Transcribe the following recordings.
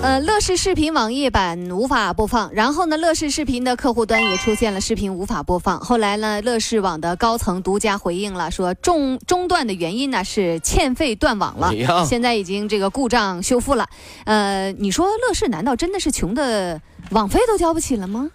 呃，乐视视频网页版无法播放，然后呢，乐视视频的客户端也出现了视频无法播放。后来呢，乐视网的高层独家回应了，说中中断的原因呢是欠费断网了，现在已经这个故障修复了。呃，你说乐视难道真的是穷的网费都交不起了吗？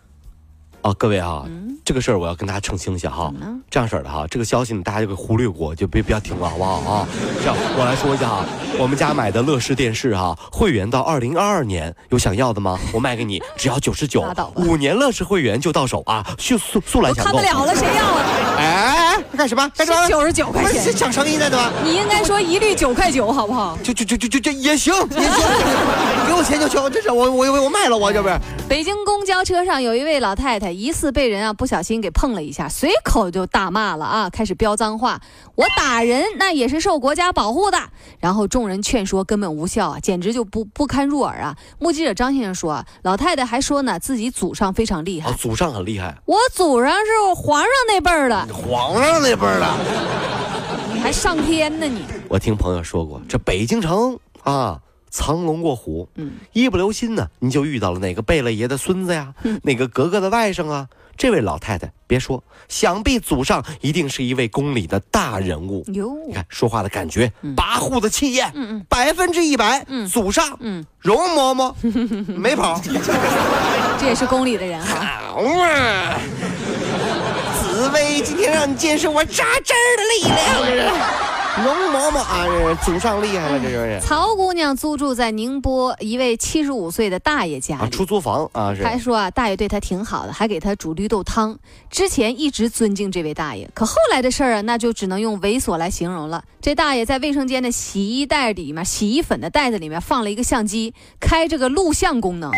哦，各位啊，这个事儿我要跟大家澄清一下哈。这样式儿的哈，这个消息呢，大家就给忽略过，就别不要听了，好不好啊？这样，我来说一下哈，我们家买的乐视电视哈，会员到二零二二年，有想要的吗？我卖给你，只要九十九，五年乐视会员就到手啊，速速速来抢购。看不了了，谁要啊？哎，干什么？干什么？九十九块钱，是抢生意呢，对吧？你应该说一律九块九，好不好？就就就就就就也行，也行，给我钱就行，这是我我我我卖了，我这不是。北京公交车上有一位老太太，疑似被人啊不小心给碰了一下，随口就大骂了啊，开始飙脏话。我打人那也是受国家保护的。然后众人劝说根本无效啊，简直就不不堪入耳啊。目击者张先生说，老太太还说呢，自己祖上非常厉害，祖上很厉害。我祖上是皇上那辈儿的，皇上那辈儿的，你还上天呢你？我听朋友说过，这北京城啊。藏龙卧虎，嗯，一不留心呢，你就遇到了哪个贝勒爷的孙子呀，哪个格格的外甥啊。这位老太太，别说，想必祖上一定是一位宫里的大人物。哟，你看说话的感觉，跋扈的气焰，嗯嗯，百分之一百，嗯，祖上，嗯，容嬷嬷没跑，这也是宫里的人哈。紫薇今天让你见识我扎针的力量。容嬷嬷啊，祖上厉害了，这就是。曹姑娘租住在宁波一位七十五岁的大爷家里，出租房啊。还说啊，大爷对她挺好的，还给她煮绿豆汤。之前一直尊敬这位大爷，可后来的事儿啊，那就只能用猥琐来形容了。这大爷在卫生间的洗衣袋里面，洗衣粉的袋子里面放了一个相机，开这个录像功能。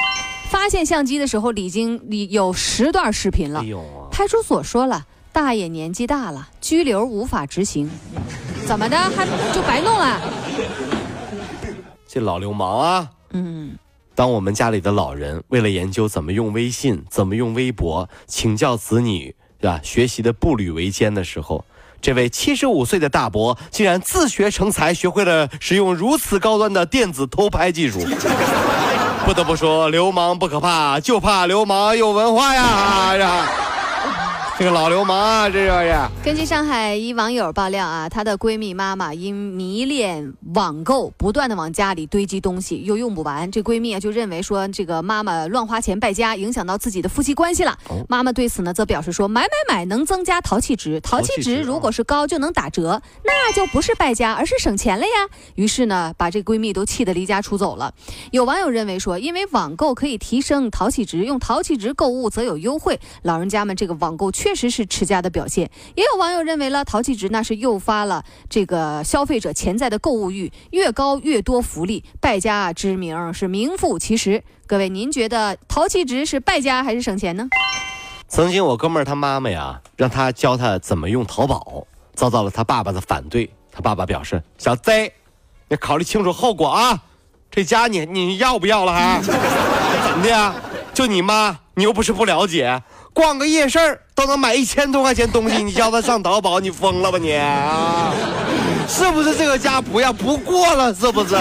发现相机的时候，已经里有十段视频了。派出所说了，大爷年纪大了，拘留无法执行。怎么的，还就白弄了？这老流氓啊！嗯，当我们家里的老人为了研究怎么用微信、怎么用微博，请教子女，对吧？学习的步履维艰的时候，这位七十五岁的大伯竟然自学成才，学会了使用如此高端的电子偷拍技术。不得不说，流氓不可怕，就怕流氓有文化呀呀！这个老流氓啊，这就是。根据上海一网友爆料啊，她的闺蜜妈妈因迷恋网购，不断的往家里堆积东西，又用不完。这闺蜜啊就认为说，这个妈妈乱花钱败家，影响到自己的夫妻关系了。妈妈对此呢，则表示说，买买买能增加淘气值，淘气值如果是高就能打折，那就不是败家，而是省钱了呀。于是呢，把这闺蜜都气得离家出走了。有网友认为说，因为网购可以提升淘气值，用淘气值购物则有优惠，老人家们这个网购确实是持家的表现，也有网友认为了淘气值那是诱发了这个消费者潜在的购物欲，越高越多福利，败家之名是名副其实。各位，您觉得淘气值是败家还是省钱呢？曾经我哥们儿他妈妈呀，让他教他怎么用淘宝，遭到了他爸爸的反对。他爸爸表示：“小 Z，你考虑清楚后果啊！这家你你要不要了还？怎么的呀？就你妈，你又不是不了解。”逛个夜市都能买一千多块钱东西，你叫他上淘宝，你疯了吧你？啊？是不是这个家不要不过了？是不是？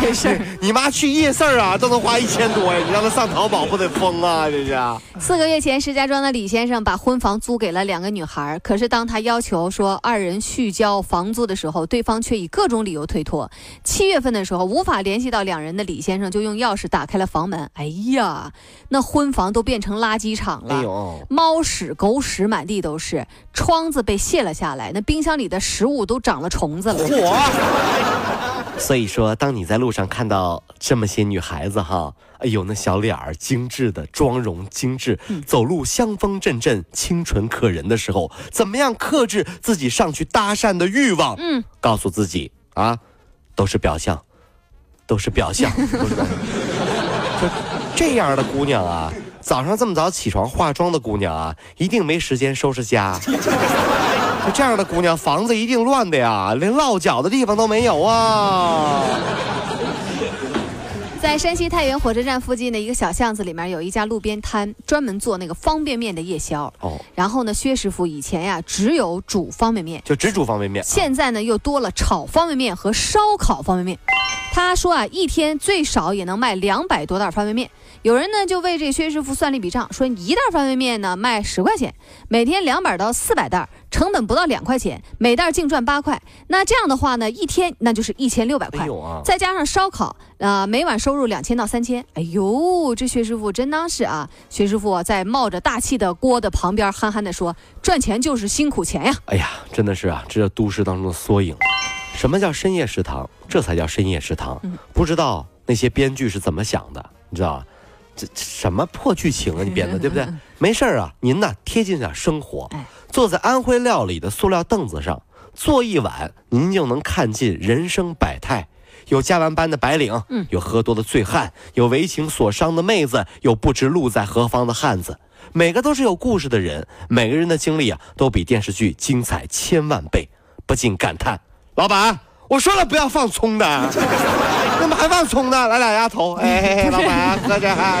夜市，你妈去夜市啊，都能花一千多呀！你让她上淘宝不得疯啊？这是。四个月前，石家庄的李先生把婚房租给了两个女孩，可是当他要求说二人续交房租的时候，对方却以各种理由推脱。七月份的时候，无法联系到两人的李先生就用钥匙打开了房门，哎呀，那婚房都变成垃圾场了，猫屎狗屎满地都是，窗子被卸了下来，那冰箱里的食物都长了虫子了。所以说，当你在路上看到这么些女孩子哈，哎呦，那小脸儿精致的，妆容精致，走路香风阵阵，清纯可人的时候，怎么样克制自己上去搭讪的欲望？嗯，告诉自己啊，都是表象，都是表象。就这样的姑娘啊。早上这么早起床化妆的姑娘啊，一定没时间收拾家。就这样的姑娘，房子一定乱的呀，连落脚的地方都没有啊。在山西太原火车站附近的一个小巷子里面，有一家路边摊，专门做那个方便面的夜宵。哦，然后呢，薛师傅以前呀只有煮方便面，就只煮方便面。现在呢，又多了炒方便面和烧烤方便面。他说啊，一天最少也能卖两百多袋方便面。有人呢就为这薛师傅算了一笔账，说一袋方便面呢卖十块钱，每天两百到四百袋，成本不到两块钱，每袋净赚八块。那这样的话呢，一天那就是一千六百块，再加上烧烤，啊，每晚收入两千到三千。哎呦，这薛师傅真当是啊！薛师傅在冒着大气的锅的旁边憨憨地说：“赚钱就是辛苦钱呀！”哎呀，真的是啊，这都市当中的缩影。什么叫深夜食堂？这才叫深夜食堂。不知道那些编剧是怎么想的，你知道吧？这什么破剧情啊！你编的对不对？没事儿啊，您呢贴近点生活，坐在安徽料理的塑料凳子上，坐一晚，您就能看尽人生百态。有加完班的白领，嗯，有喝多的醉汉，有为情所伤的妹子，有不知路在何方的汉子，每个都是有故事的人，每个人的经历啊，都比电视剧精彩千万倍，不禁感叹：老板。我说了不要放葱的，怎么还放葱呢？来俩鸭头，哎，老板喝着哈，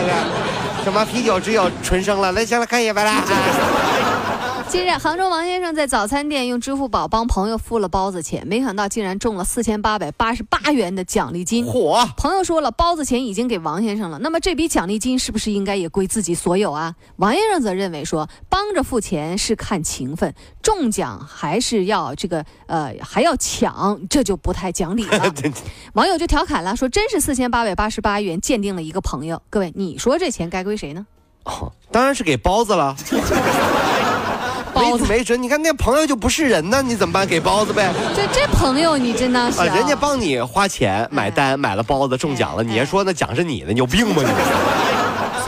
什么啤酒只有纯生了，来行了，可以吧啦。近日，杭州王先生在早餐店用支付宝帮朋友付了包子钱，没想到竟然中了四千八百八十八元的奖励金。嚯！朋友说了，包子钱已经给王先生了，那么这笔奖励金是不是应该也归自己所有啊？王先生则认为说，帮着付钱是看情分，中奖还是要这个呃还要抢，这就不太讲理了。网友就调侃了，说真是四千八百八十八元鉴定了一个朋友。各位，你说这钱该归谁呢？哦，当然是给包子了。没没准，你看那朋友就不是人呢，你怎么办？给包子呗。这这朋友你真的是，人家帮你花钱买单买了包子中奖了，你还说那奖是你的，你有病吧你？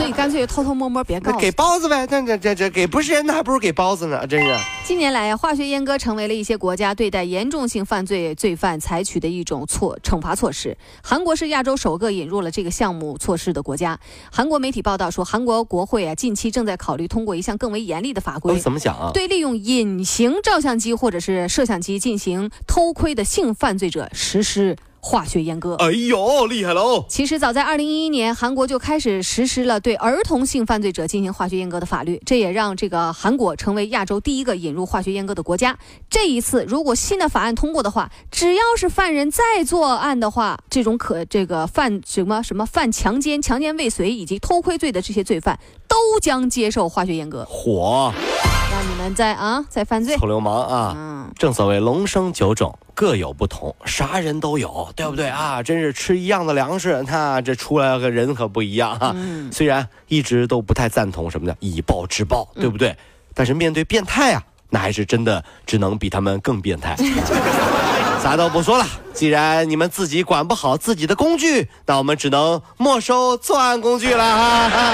所以干脆偷偷摸摸别告。给包子呗，这这这这给不是人的还不如给包子呢，真是。近年来呀，化学阉割成为了一些国家对待严重性犯罪罪犯采取的一种措惩罚措施。韩国是亚洲首个引入了这个项目措施的国家。韩国媒体报道说，韩国国会啊近期正在考虑通过一项更为严厉的法规。怎么讲啊？对利用隐形照相机或者是摄像机进行偷窥的性犯罪者实施。化学阉割，哎呦，厉害喽！其实早在二零一一年，韩国就开始实施了对儿童性犯罪者进行化学阉割的法律，这也让这个韩国成为亚洲第一个引入化学阉割的国家。这一次，如果新的法案通过的话，只要是犯人再作案的话，这种可这个犯什么什么犯强奸、强奸未遂以及偷窥罪的这些罪犯，都将接受化学阉割。火。让你们再啊，再犯罪，臭流氓啊！嗯，正所谓龙生九种，各有不同，啥人都有，对不对啊？真是吃一样的粮食，那这出来个人可不一样哈。虽然一直都不太赞同什么的以暴制暴，对不对？但是面对变态啊，那还是真的只能比他们更变态。啥都不说了，既然你们自己管不好自己的工具，那我们只能没收作案工具了哈。